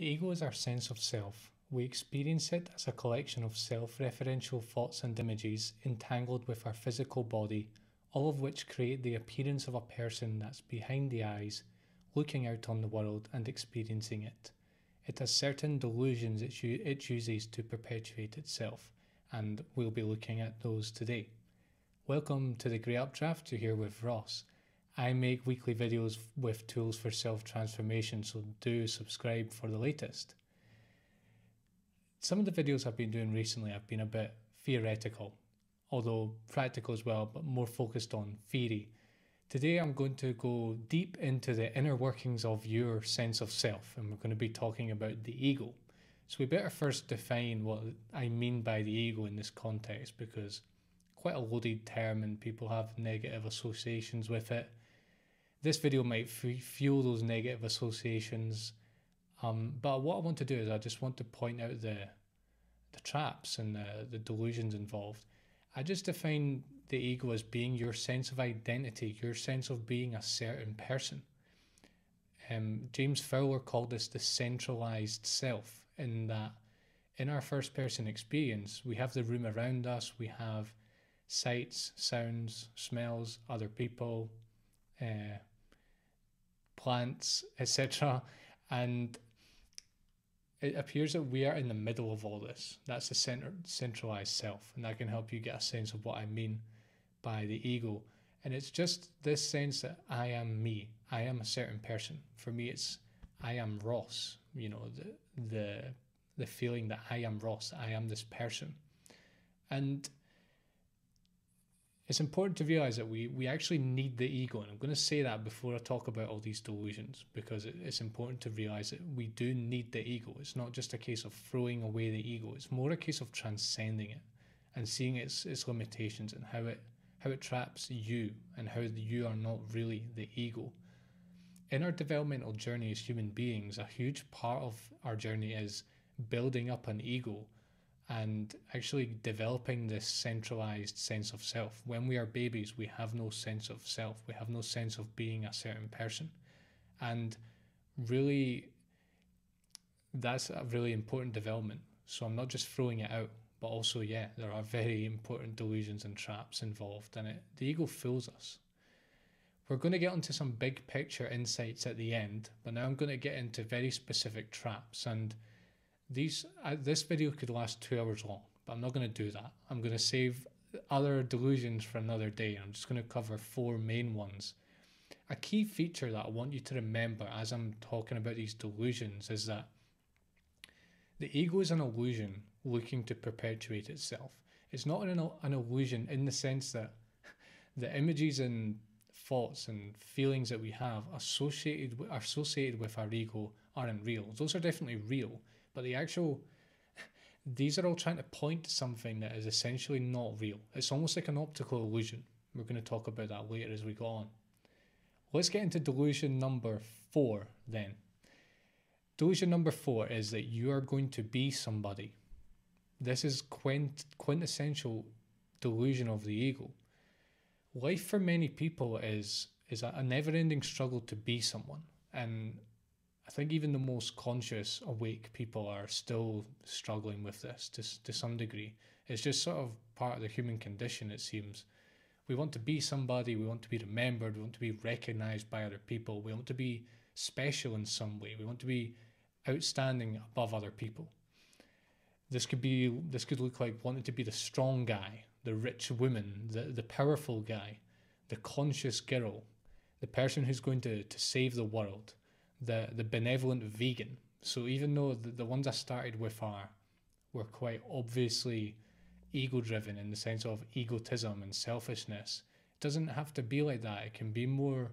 The ego is our sense of self. We experience it as a collection of self referential thoughts and images entangled with our physical body, all of which create the appearance of a person that's behind the eyes, looking out on the world and experiencing it. It has certain delusions it, it uses to perpetuate itself, and we'll be looking at those today. Welcome to the Grey Updraft. You're here with Ross. I make weekly videos with tools for self transformation, so do subscribe for the latest. Some of the videos I've been doing recently have been a bit theoretical, although practical as well, but more focused on theory. Today I'm going to go deep into the inner workings of your sense of self, and we're going to be talking about the ego. So we better first define what I mean by the ego in this context because quite a loaded term and people have negative associations with it this video might f- fuel those negative associations. Um, but what I want to do is I just want to point out the the traps and the, the delusions involved. I just define the ego as being your sense of identity, your sense of being a certain person. Um, James Fowler called this the centralized self, in that in our first person experience, we have the room around us, we have sights, sounds, smells, other people, uh, plants, etc. And it appears that we are in the middle of all this. That's the center, centralized self, and that can help you get a sense of what I mean by the ego. And it's just this sense that I am me. I am a certain person. For me, it's I am Ross. You know the the the feeling that I am Ross. I am this person, and it's important to realize that we, we actually need the ego. And I'm going to say that before I talk about all these delusions, because it's important to realize that we do need the ego. It's not just a case of throwing away the ego, it's more a case of transcending it and seeing its, its limitations and how it, how it traps you and how you are not really the ego. In our developmental journey as human beings, a huge part of our journey is building up an ego and actually developing this centralized sense of self. When we are babies, we have no sense of self, we have no sense of being a certain person. And really, that's a really important development. So I'm not just throwing it out, but also, yeah, there are very important delusions and traps involved, and it, the ego fools us. We're going to get onto some big picture insights at the end, but now I'm going to get into very specific traps and these uh, this video could last two hours long, but I'm not going to do that. I'm going to save other delusions for another day. I'm just going to cover four main ones. A key feature that I want you to remember as I'm talking about these delusions is that the ego is an illusion looking to perpetuate itself. It's not an, an illusion in the sense that the images and thoughts and feelings that we have associated associated with our ego aren't real. Those are definitely real, but the actual these are all trying to point to something that is essentially not real. It's almost like an optical illusion. We're going to talk about that later as we go on. Let's get into delusion number four then. Delusion number four is that you are going to be somebody. This is quint- quintessential delusion of the ego. Life for many people is is a never ending struggle to be someone. And I think even the most conscious, awake people are still struggling with this to, to some degree. It's just sort of part of the human condition, it seems. We want to be somebody, we want to be remembered, we want to be recognized by other people, we want to be special in some way, we want to be outstanding above other people. This could be this could look like wanting to be the strong guy, the rich woman, the, the powerful guy, the conscious girl, the person who's going to, to save the world the the benevolent vegan. So even though the, the ones I started with are were quite obviously ego driven in the sense of egotism and selfishness, it doesn't have to be like that. It can be more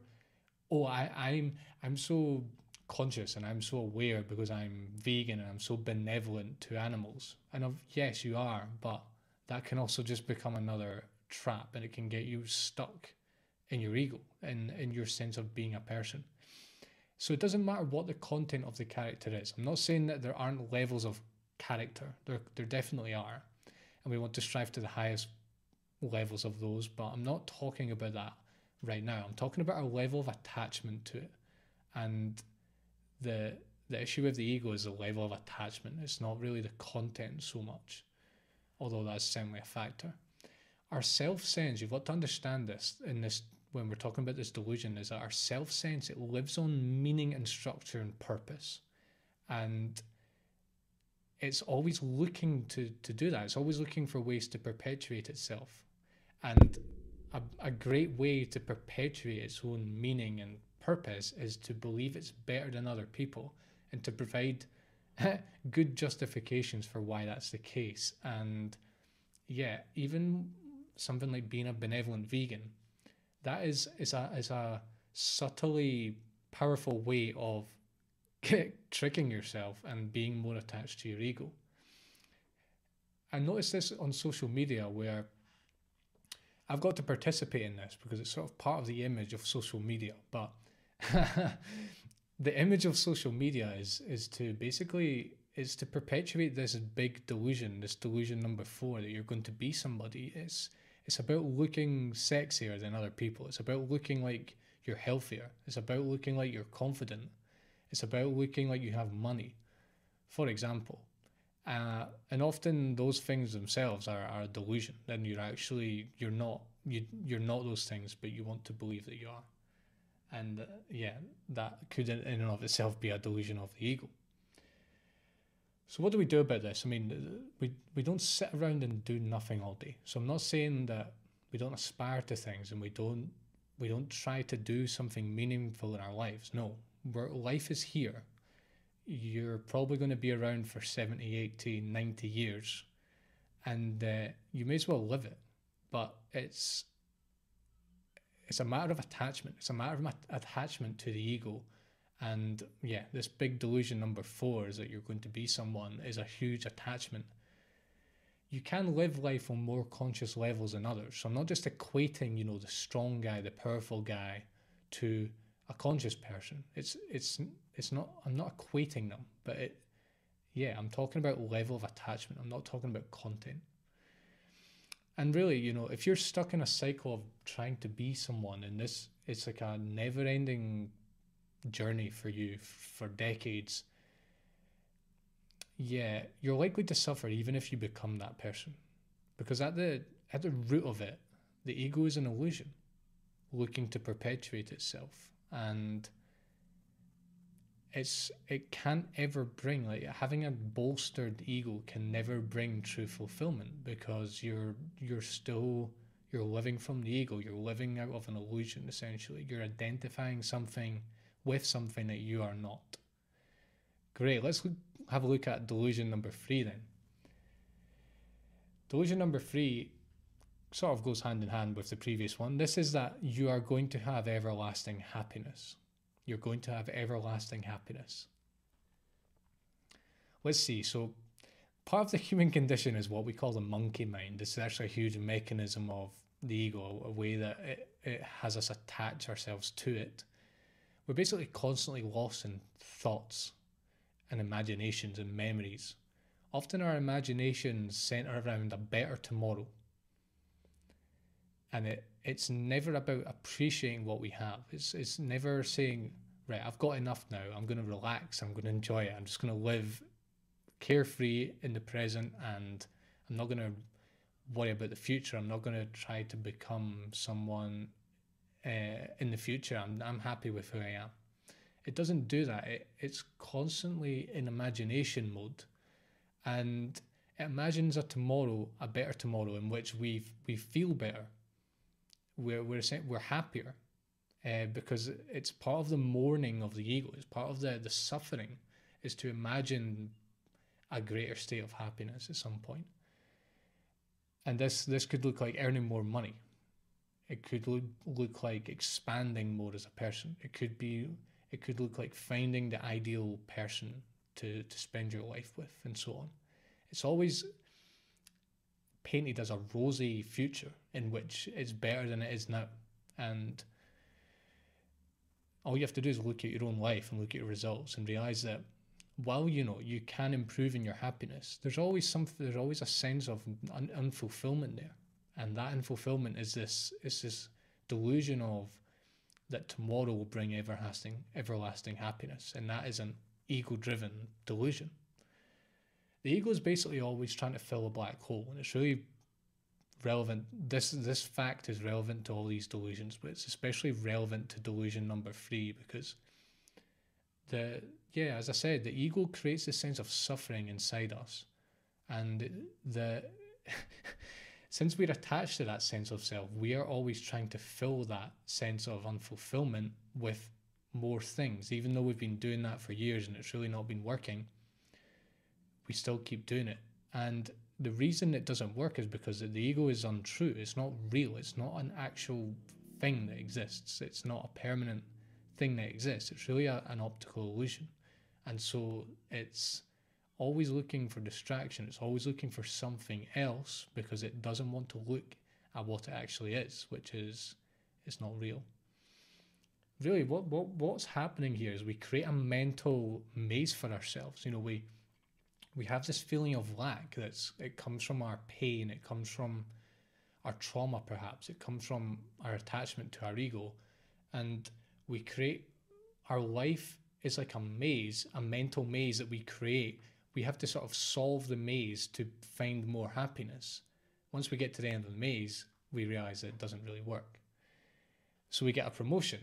oh I, I'm I'm so conscious and I'm so aware because I'm vegan and I'm so benevolent to animals. And of, yes, you are, but that can also just become another trap and it can get you stuck in your ego and in your sense of being a person. So it doesn't matter what the content of the character is. I'm not saying that there aren't levels of character. There, there definitely are. And we want to strive to the highest levels of those, but I'm not talking about that right now. I'm talking about our level of attachment to it and the the issue with the ego is the level of attachment. It's not really the content so much, although that's certainly a factor. Our self sense, you've got to understand this in this when we're talking about this delusion, is that our self sense it lives on meaning and structure and purpose. And it's always looking to, to do that. It's always looking for ways to perpetuate itself. And a, a great way to perpetuate its own meaning and purpose is to believe it's better than other people and to provide good justifications for why that's the case. And yeah, even something like being a benevolent vegan, that is is a is a subtly powerful way of tricking yourself and being more attached to your ego. I noticed this on social media where I've got to participate in this because it's sort of part of the image of social media. But the image of social media is is to basically is to perpetuate this big delusion, this delusion number four that you're going to be somebody. It's it's about looking sexier than other people. It's about looking like you're healthier. It's about looking like you're confident. It's about looking like you have money, for example. Uh, and often those things themselves are, are a delusion. Then you're actually you're not you you're not those things, but you want to believe that you are. And uh, yeah, that could in and of itself be a delusion of the ego. So what do we do about this? I mean, we we don't sit around and do nothing all day. So I'm not saying that we don't aspire to things and we don't we don't try to do something meaningful in our lives. No, where life is here you're probably going to be around for 70, 80, 90 years. And uh, you may as well live it. But it's it's a matter of attachment. It's a matter of attachment to the ego. And yeah, this big delusion number four is that you're going to be someone is a huge attachment. You can live life on more conscious levels than others. So I'm not just equating, you know, the strong guy, the powerful guy to a conscious person. It's it's it's not I'm not equating them, but it yeah, I'm talking about level of attachment. I'm not talking about content. And really, you know, if you're stuck in a cycle of trying to be someone and this it's like a never-ending journey for you for decades, yeah, you're likely to suffer even if you become that person. Because at the at the root of it, the ego is an illusion looking to perpetuate itself. And it's it can't ever bring like having a bolstered ego can never bring true fulfillment because you're you're still you're living from the ego. You're living out of an illusion essentially. You're identifying something with something that you are not great let's have a look at delusion number three then delusion number three sort of goes hand in hand with the previous one. This is that you are going to have everlasting happiness. You're going to have everlasting happiness. Let's see. So, part of the human condition is what we call the monkey mind. This is actually a huge mechanism of the ego, a way that it, it has us attach ourselves to it. We're basically constantly lost in thoughts and imaginations and memories. Often our imaginations center around a better tomorrow and it it's never about appreciating what we have. It's it's never saying, right, I've got enough now. I'm going to relax. I'm going to enjoy it. I'm just going to live carefree in the present, and I'm not going to worry about the future. I'm not going to try to become someone uh, in the future. I'm I'm happy with who I am. It doesn't do that. It, it's constantly in imagination mode, and it imagines a tomorrow, a better tomorrow, in which we we feel better we're we're we're happier uh, because it's part of the mourning of the ego. It's part of the the suffering is to imagine a greater state of happiness at some point. And this this could look like earning more money. It could look, look like expanding more as a person. It could be it could look like finding the ideal person to, to spend your life with and so on. It's always painted as a rosy future in which it's better than it is now. And all you have to do is look at your own life and look at your results and realize that while you know you can improve in your happiness, there's always something. There's always a sense of un- unfulfillment there, and that unfulfillment is this is this delusion of that tomorrow will bring everlasting everlasting happiness, and that is an ego driven delusion. The ego is basically always trying to fill a black hole, and it's really relevant. This this fact is relevant to all these delusions, but it's especially relevant to delusion number three because the yeah, as I said, the ego creates a sense of suffering inside us, and the since we're attached to that sense of self, we are always trying to fill that sense of unfulfillment with more things, even though we've been doing that for years and it's really not been working. We still keep doing it, and the reason it doesn't work is because the ego is untrue. It's not real. It's not an actual thing that exists. It's not a permanent thing that exists. It's really a, an optical illusion. And so it's always looking for distraction. It's always looking for something else because it doesn't want to look at what it actually is, which is it's not real. Really, what, what what's happening here is we create a mental maze for ourselves. You know, we we have this feeling of lack that's it comes from our pain it comes from our trauma perhaps it comes from our attachment to our ego and we create our life is like a maze a mental maze that we create we have to sort of solve the maze to find more happiness once we get to the end of the maze we realize that it doesn't really work so we get a promotion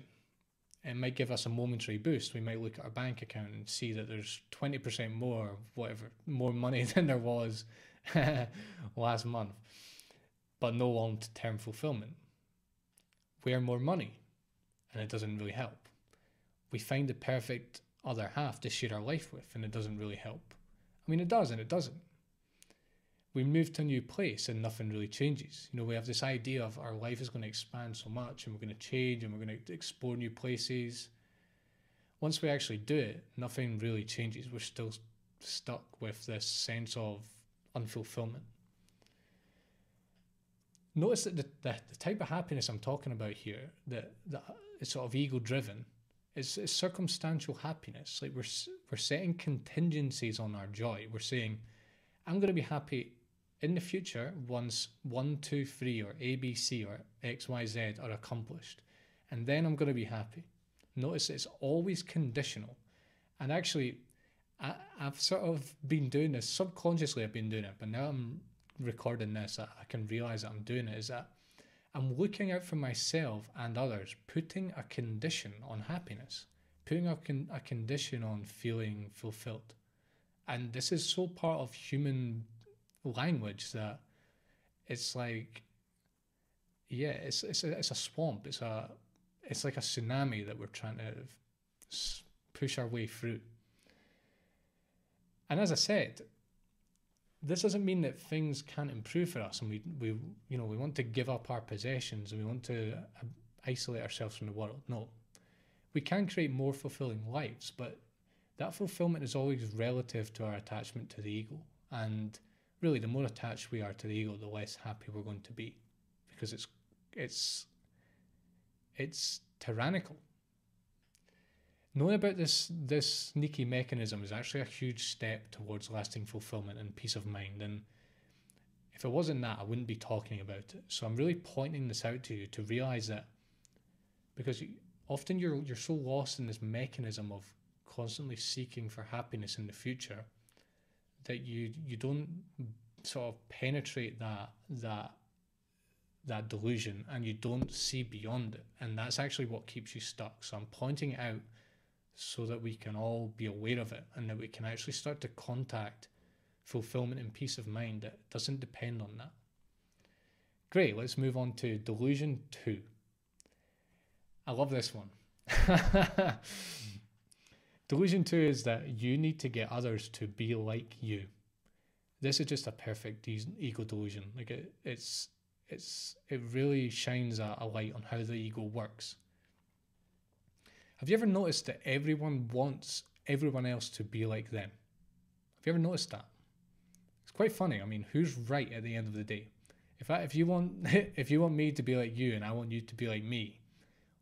it might give us a momentary boost. We might look at our bank account and see that there's 20% more, whatever, more money than there was last month, but no long term fulfillment. We earn more money and it doesn't really help. We find the perfect other half to share our life with and it doesn't really help. I mean, it does and it doesn't we move to a new place and nothing really changes. You know, we have this idea of our life is going to expand so much and we're going to change and we're going to explore new places. Once we actually do it, nothing really changes. We're still stuck with this sense of unfulfillment. Notice that the, the, the type of happiness I'm talking about here, that, that is sort of ego driven, is, is circumstantial happiness. Like we're, we're setting contingencies on our joy. We're saying, I'm going to be happy in the future, once one, two, three, or A, B, C, or X, Y, Z are accomplished, and then I'm going to be happy. Notice it's always conditional. And actually, I, have sort of been doing this subconsciously, I've been doing it, but now I'm recording this, I, I can realize that I'm doing it. Is that I'm looking out for myself and others, putting a condition on happiness, putting a, con- a condition on feeling fulfilled. And this is so part of human language that it's like yeah it's it's a, it's a swamp it's a it's like a tsunami that we're trying to push our way through and as i said this doesn't mean that things can't improve for us and we we you know we want to give up our possessions and we want to uh, isolate ourselves from the world. No. We can create more fulfilling lives but that fulfillment is always relative to our attachment to the ego. And really the more attached we are to the ego, the less happy we're going to be, because it's it's it's tyrannical. Knowing about this this sneaky mechanism is actually a huge step towards lasting fulfillment and peace of mind. And if it wasn't that, I wouldn't be talking about it. So I'm really pointing this out to you to realize that because often you're you're so lost in this mechanism of constantly seeking for happiness in the future that you you don't sort of penetrate that that that delusion and you don't see beyond it and that's actually what keeps you stuck so i'm pointing out so that we can all be aware of it and that we can actually start to contact fulfillment and peace of mind that doesn't depend on that great let's move on to delusion 2 i love this one Delusion two is that you need to get others to be like you. This is just a perfect ego delusion. Like it, it's it's it really shines a, a light on how the ego works. Have you ever noticed that everyone wants everyone else to be like them? Have you ever noticed that? It's quite funny. I mean, who's right at the end of the day? If I, if you want if you want me to be like you and I want you to be like me,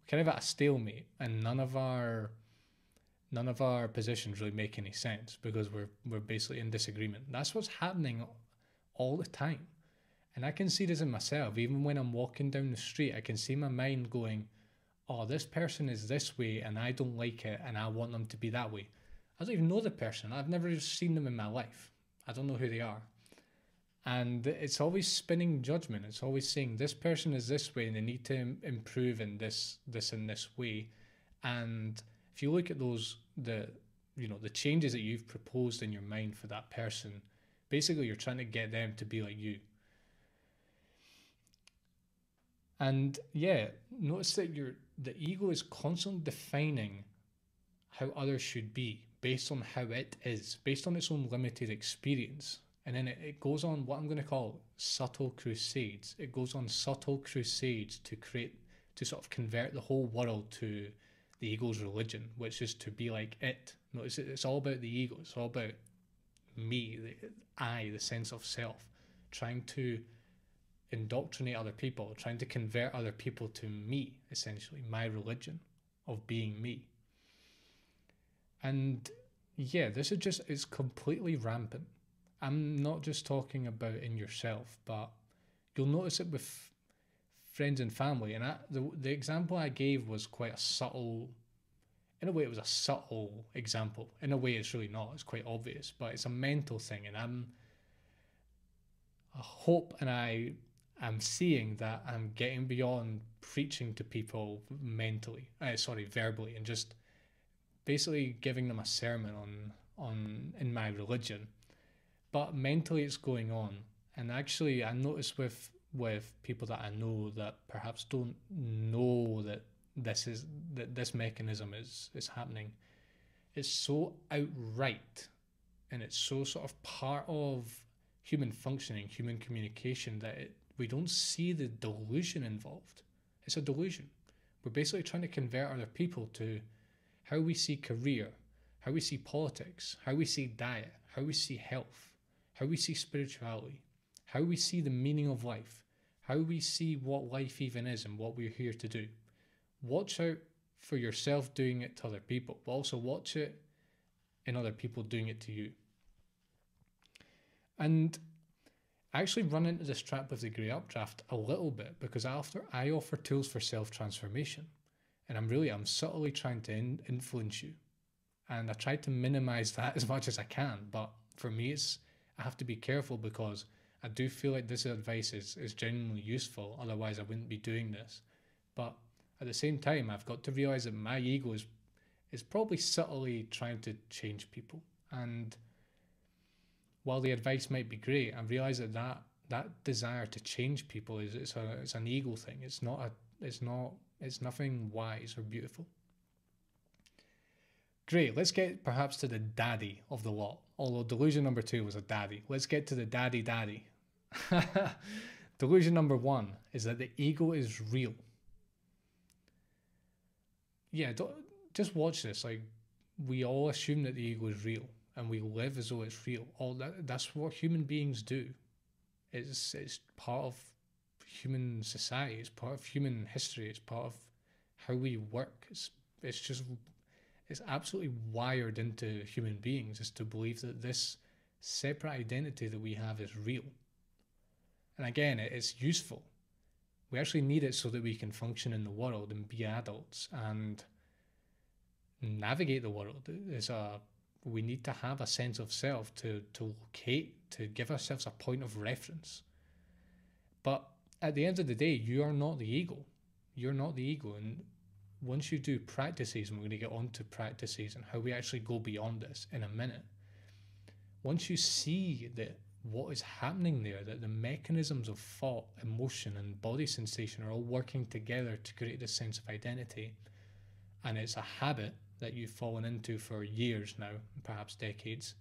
we're kind of at a stalemate, and none of our none of our positions really make any sense because we're we're basically in disagreement. That's what's happening all the time. And I can see this in myself. Even when I'm walking down the street, I can see my mind going, Oh, this person is this way and I don't like it and I want them to be that way. I don't even know the person. I've never seen them in my life. I don't know who they are. And it's always spinning judgment. It's always saying this person is this way and they need to improve in this, this, and this way. And if you look at those, the, you know, the changes that you've proposed in your mind for that person, basically you're trying to get them to be like you. And yeah, notice that your the ego is constantly defining how others should be based on how it is, based on its own limited experience. And then it, it goes on what I'm going to call subtle crusades. It goes on subtle crusades to create, to sort of convert the whole world to the ego's religion, which is to be like it. No, it's, it's all about the ego. It's all about me, the I, the sense of self, trying to indoctrinate other people, trying to convert other people to me, essentially, my religion of being me. And yeah, this is just, it's completely rampant. I'm not just talking about in yourself, but you'll notice it with friends and family. And I, the, the example I gave was quite a subtle, in a way, it was a subtle example. In a way, it's really not, it's quite obvious, but it's a mental thing. And I'm, I hope and I am seeing that I'm getting beyond preaching to people mentally, uh, sorry, verbally, and just basically giving them a sermon on on in my religion. But mentally it's going on. And actually i notice with with people that i know that perhaps don't know that this is that this mechanism is is happening it's so outright and it's so sort of part of human functioning human communication that it, we don't see the delusion involved it's a delusion we're basically trying to convert other people to how we see career how we see politics how we see diet how we see health how we see spirituality, how we see the meaning of life, how we see what life even is and what we're here to do. Watch out for yourself doing it to other people, but also watch it in other people doing it to you. And I actually run into this trap with the grey updraft a little bit because after I offer tools for self transformation, and I'm really I'm subtly trying to in, influence you, and I try to minimize that as much as I can. But for me, it's I have to be careful because I do feel like this advice is, is genuinely useful. Otherwise, I wouldn't be doing this. But at the same time, I've got to realize that my ego is, is probably subtly trying to change people. And while the advice might be great, I realize that that, that desire to change people is it's, a, it's an ego thing. It's not a, it's not, it's nothing wise or beautiful. Great, let's get perhaps to the daddy of the lot. Although delusion number two was a daddy. Let's get to the daddy daddy. delusion number one is that the ego is real. Yeah, just watch this. Like, we all assume that the ego is real and we live as though it's real. All that that's what human beings do. It's it's part of human society, it's part of human history, it's part of how we work. It's it's just it's absolutely wired into human beings is to believe that this separate identity that we have is real. And again, it's useful. We actually need it so that we can function in the world and be adults and navigate the world. It's a we need to have a sense of self to to locate, to give ourselves a point of reference. But at the end of the day, you are not the ego. You're not the ego. And once you do practices, and we're going to get on to practices and how we actually go beyond this in a minute, once you see that what is happening there, that the mechanisms of thought, emotion, and body sensation are all working together to create this sense of identity, and it's a habit that you've fallen into for years now, perhaps decades,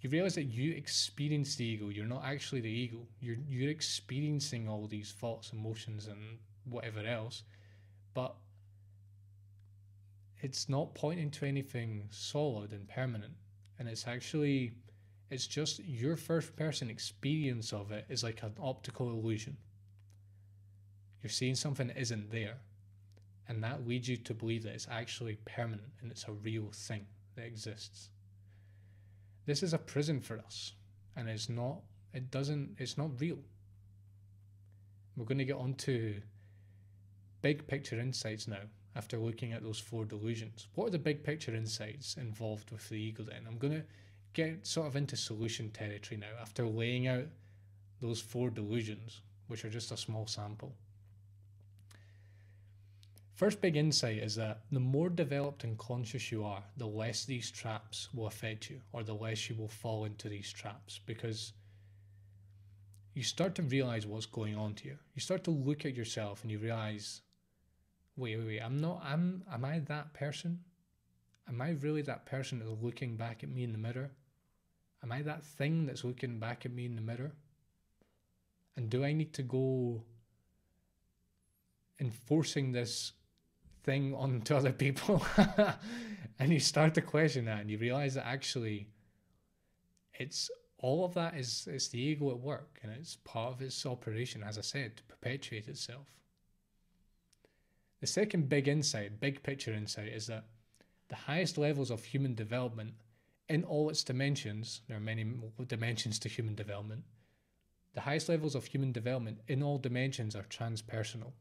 you realize that you experience the ego. You're not actually the ego. You're you're experiencing all these thoughts, emotions, and whatever else but it's not pointing to anything solid and permanent and it's actually it's just your first person experience of it is like an optical illusion you're seeing something that isn't there and that leads you to believe that it's actually permanent and it's a real thing that exists this is a prison for us and it's not it doesn't it's not real we're going to get on to big picture insights now. after looking at those four delusions? What are the big picture insights involved with the ego then? I'm going to get sort of into solution territory now after laying out those four delusions, which are just a small sample. First big insight is that the more developed and conscious you are, the less these traps will affect you, or the less you will fall into these traps because you start to realize what's going on to you. You start to look at yourself and you realize, wait, wait, wait, I'm not, I'm, am I that person? Am I really that person that's looking back at me in the mirror? Am I that thing that's looking back at me in the mirror? And do I need to go enforcing this thing onto other people? and you start to question that and you realize that actually it's all of that is it's the ego at work and it's part of its operation, as I said, to perpetuate itself. The second big insight, big picture insight, is that the highest levels of human development in all its dimensions, there are many dimensions to human development, the highest levels of human development in all dimensions are transpersonal.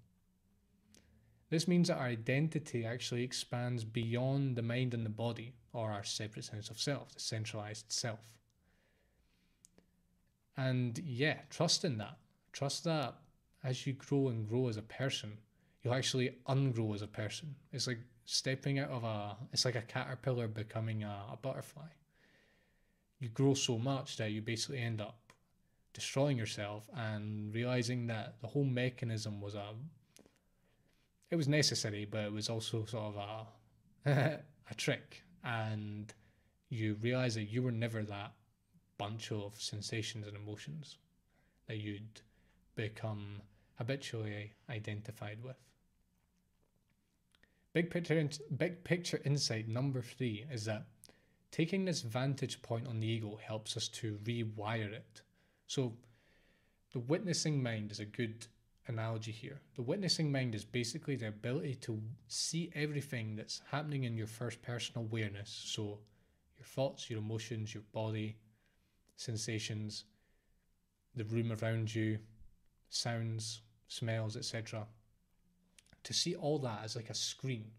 This means that our identity actually expands beyond the mind and the body, or our separate sense of self, the centralized self. And yeah, trust in that. Trust that as you grow and grow as a person, you'll actually ungrow as a person. It's like stepping out of a, it's like a caterpillar becoming a, a butterfly. You grow so much that you basically end up destroying yourself and realizing that the whole mechanism was a, it was necessary, but it was also sort of a, a trick. And you realize that you were never that bunch of sensations and emotions that you'd become habitually identified with. Big picture, big picture insight number three is that taking this vantage point on the ego helps us to rewire it. So, the witnessing mind is a good analogy here. The witnessing mind is basically the ability to see everything that's happening in your first person awareness. So, your thoughts, your emotions, your body, sensations, the room around you, sounds, smells, etc. To see all that as like a screen,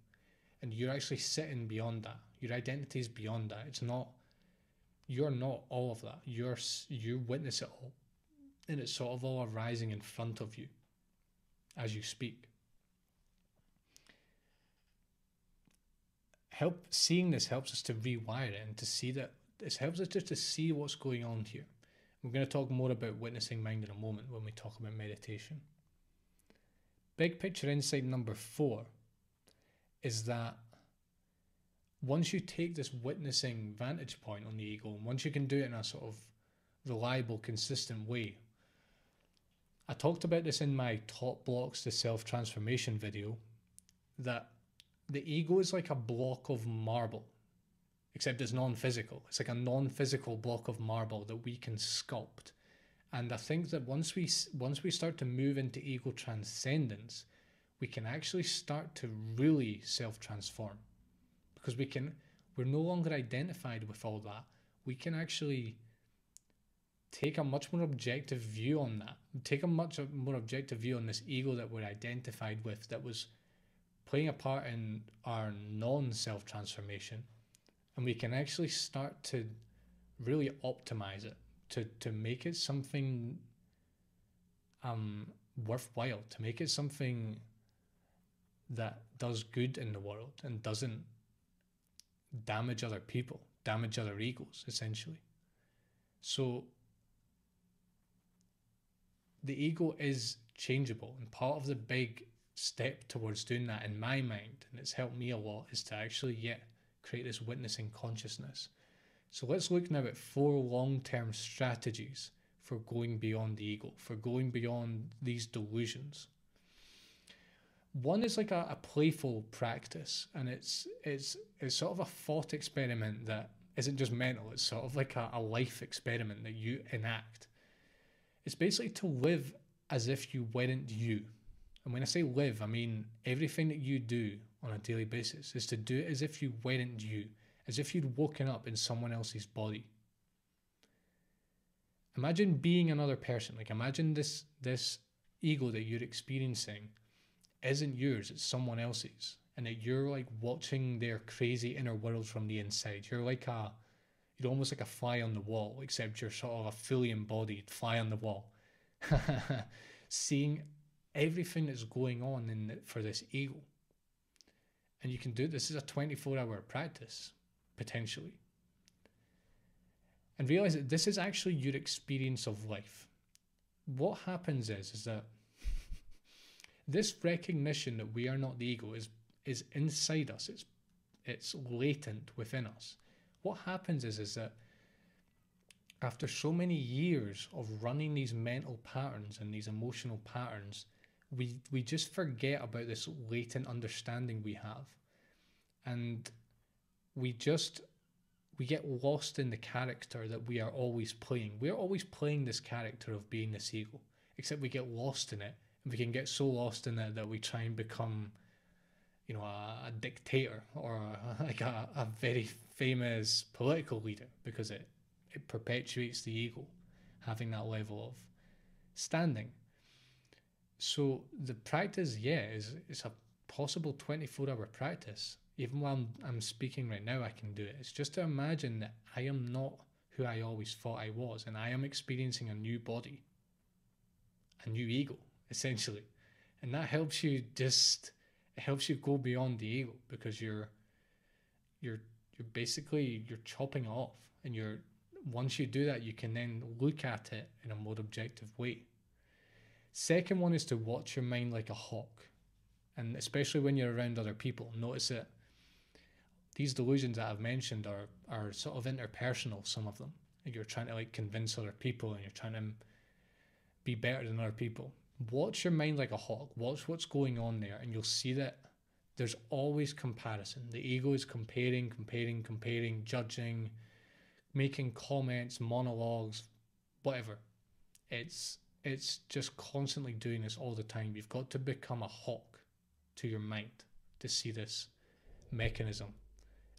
and you're actually sitting beyond that. Your identity is beyond that. It's not. You're not all of that. You're you witness it all, and it's sort of all arising in front of you as you speak. Help seeing this helps us to rewire it and to see that it helps us just to see what's going on here. We're going to talk more about witnessing mind in a moment when we talk about meditation. Big picture insight number four is that once you take this witnessing vantage point on the ego, and once you can do it in a sort of reliable, consistent way, I talked about this in my top blocks to self transformation video that the ego is like a block of marble except it's non-physical. It's like a non-physical block of marble that we can sculpt. And I think that once we once we start to move into ego transcendence, we can actually start to really self-transform because we can we're no longer identified with all that. We can actually take a much more objective view on that. Take a much more objective view on this ego that we're identified with that was playing a part in our non-self transformation and we can actually start to really optimize it to to make it something um worthwhile to make it something that does good in the world and doesn't damage other people damage other egos essentially so the ego is changeable and part of the big step towards doing that in my mind and it's helped me a lot is to actually yeah create this witnessing consciousness. So let's look now at four long term strategies for going beyond the ego, for going beyond these delusions. One is like a, a playful practice, and it's it's it's sort of a thought experiment that isn't just mental, it's sort of like a, a life experiment that you enact. It's basically to live as if you weren't you. And when I say live, I mean everything that you do on a daily basis is to do it as if you weren't you, as if you'd woken up in someone else's body. Imagine being another person. Like imagine this this ego that you're experiencing isn't yours, it's someone else's. and that you're like watching their crazy inner world from the inside. You're like a you're almost like a fly on the wall, except you're sort of a fully embodied fly on the wall, seeing everything that's going on in the, for this ego. And you can do this is a 24 hour practice potentially. And realize that this is actually your experience of life. What happens is is that this recognition that we are not the ego is is inside us. It's it's latent within us. What happens is is that after so many years of running these mental patterns and these emotional patterns, we we just forget about this latent understanding we have. And we just we get lost in the character that we are always playing. We're always playing this character of being this ego, except we get lost in it And we can get so lost in it that we try and become you know a, a dictator or a, like a, a very famous political leader because it it perpetuates the ego having that level of standing. So the practice yeah is it's a possible 24 hour practice. Even while I'm, I'm speaking right now i can do it. It's just to imagine that i am not who i always thought i was and i am experiencing a new body a new ego essentially. And that helps you just it helps you go beyond the ego because you're you're you're basically you're chopping off and you're once you do that you can then look at it in a more objective way. Second one is to watch your mind like a hawk. And especially when you're around other people, notice it these delusions that I've mentioned are are sort of interpersonal, some of them. And you're trying to like convince other people and you're trying to be better than other people watch your mind like a hawk, watch what's going on there, and you'll see that there's always comparison. The ego is comparing, comparing, comparing, judging, making comments, monologues, whatever. It's it's just constantly doing this all the time. You've got to become a hawk to your mind to see this mechanism.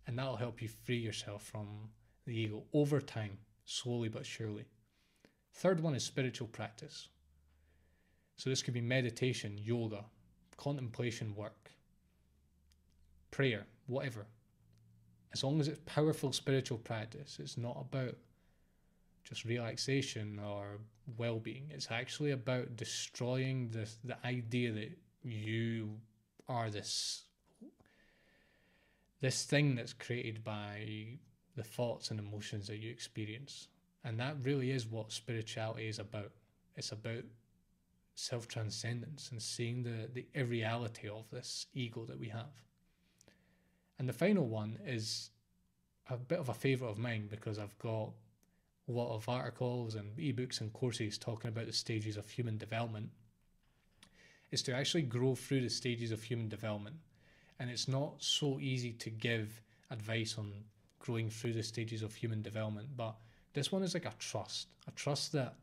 And that'll help you free yourself from the ego over time, slowly but surely. Third one is spiritual practice. So this could be meditation, yoga, contemplation work, prayer, whatever. As long as it's powerful spiritual practice, it's not about just relaxation or well being. It's actually about destroying the, the idea that you are this this thing that's created by the thoughts and emotions that you experience. And that really is what spirituality is about. It's about self transcendence and seeing the, the irreality of this ego that we have. And the final one is a bit of a favourite of mine because I've got a lot of articles and ebooks and courses talking about the stages of human development. Is to actually grow through the stages of human development. And it's not so easy to give advice on growing through the stages of human development, but this one is like a trust, a trust that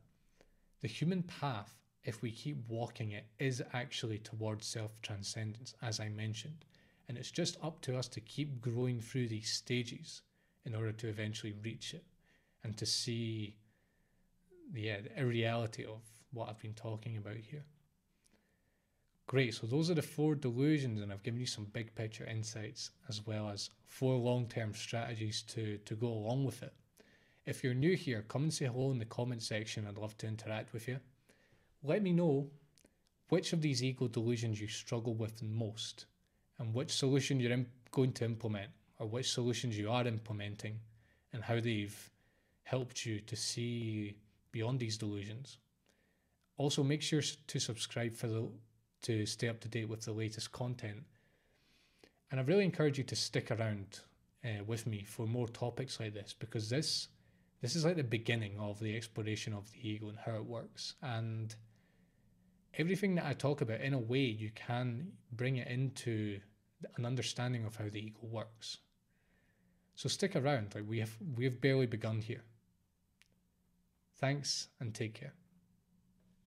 the human path if we keep walking it, is actually towards self transcendence, as I mentioned. And it's just up to us to keep growing through these stages in order to eventually reach it and to see yeah, the reality of what I've been talking about here. Great, so those are the four delusions, and I've given you some big picture insights as well as four long term strategies to, to go along with it. If you're new here, come and say hello in the comment section. I'd love to interact with you. Let me know which of these ego delusions you struggle with most and which solution you're going to implement or which solutions you are implementing and how they've helped you to see beyond these delusions. Also, make sure to subscribe for the to stay up to date with the latest content. And I really encourage you to stick around uh, with me for more topics like this because this this is like the beginning of the exploration of the ego and how it works. And everything that I talk about, in a way, you can bring it into an understanding of how the ego works. So stick around, like we have we've barely begun here. Thanks and take care.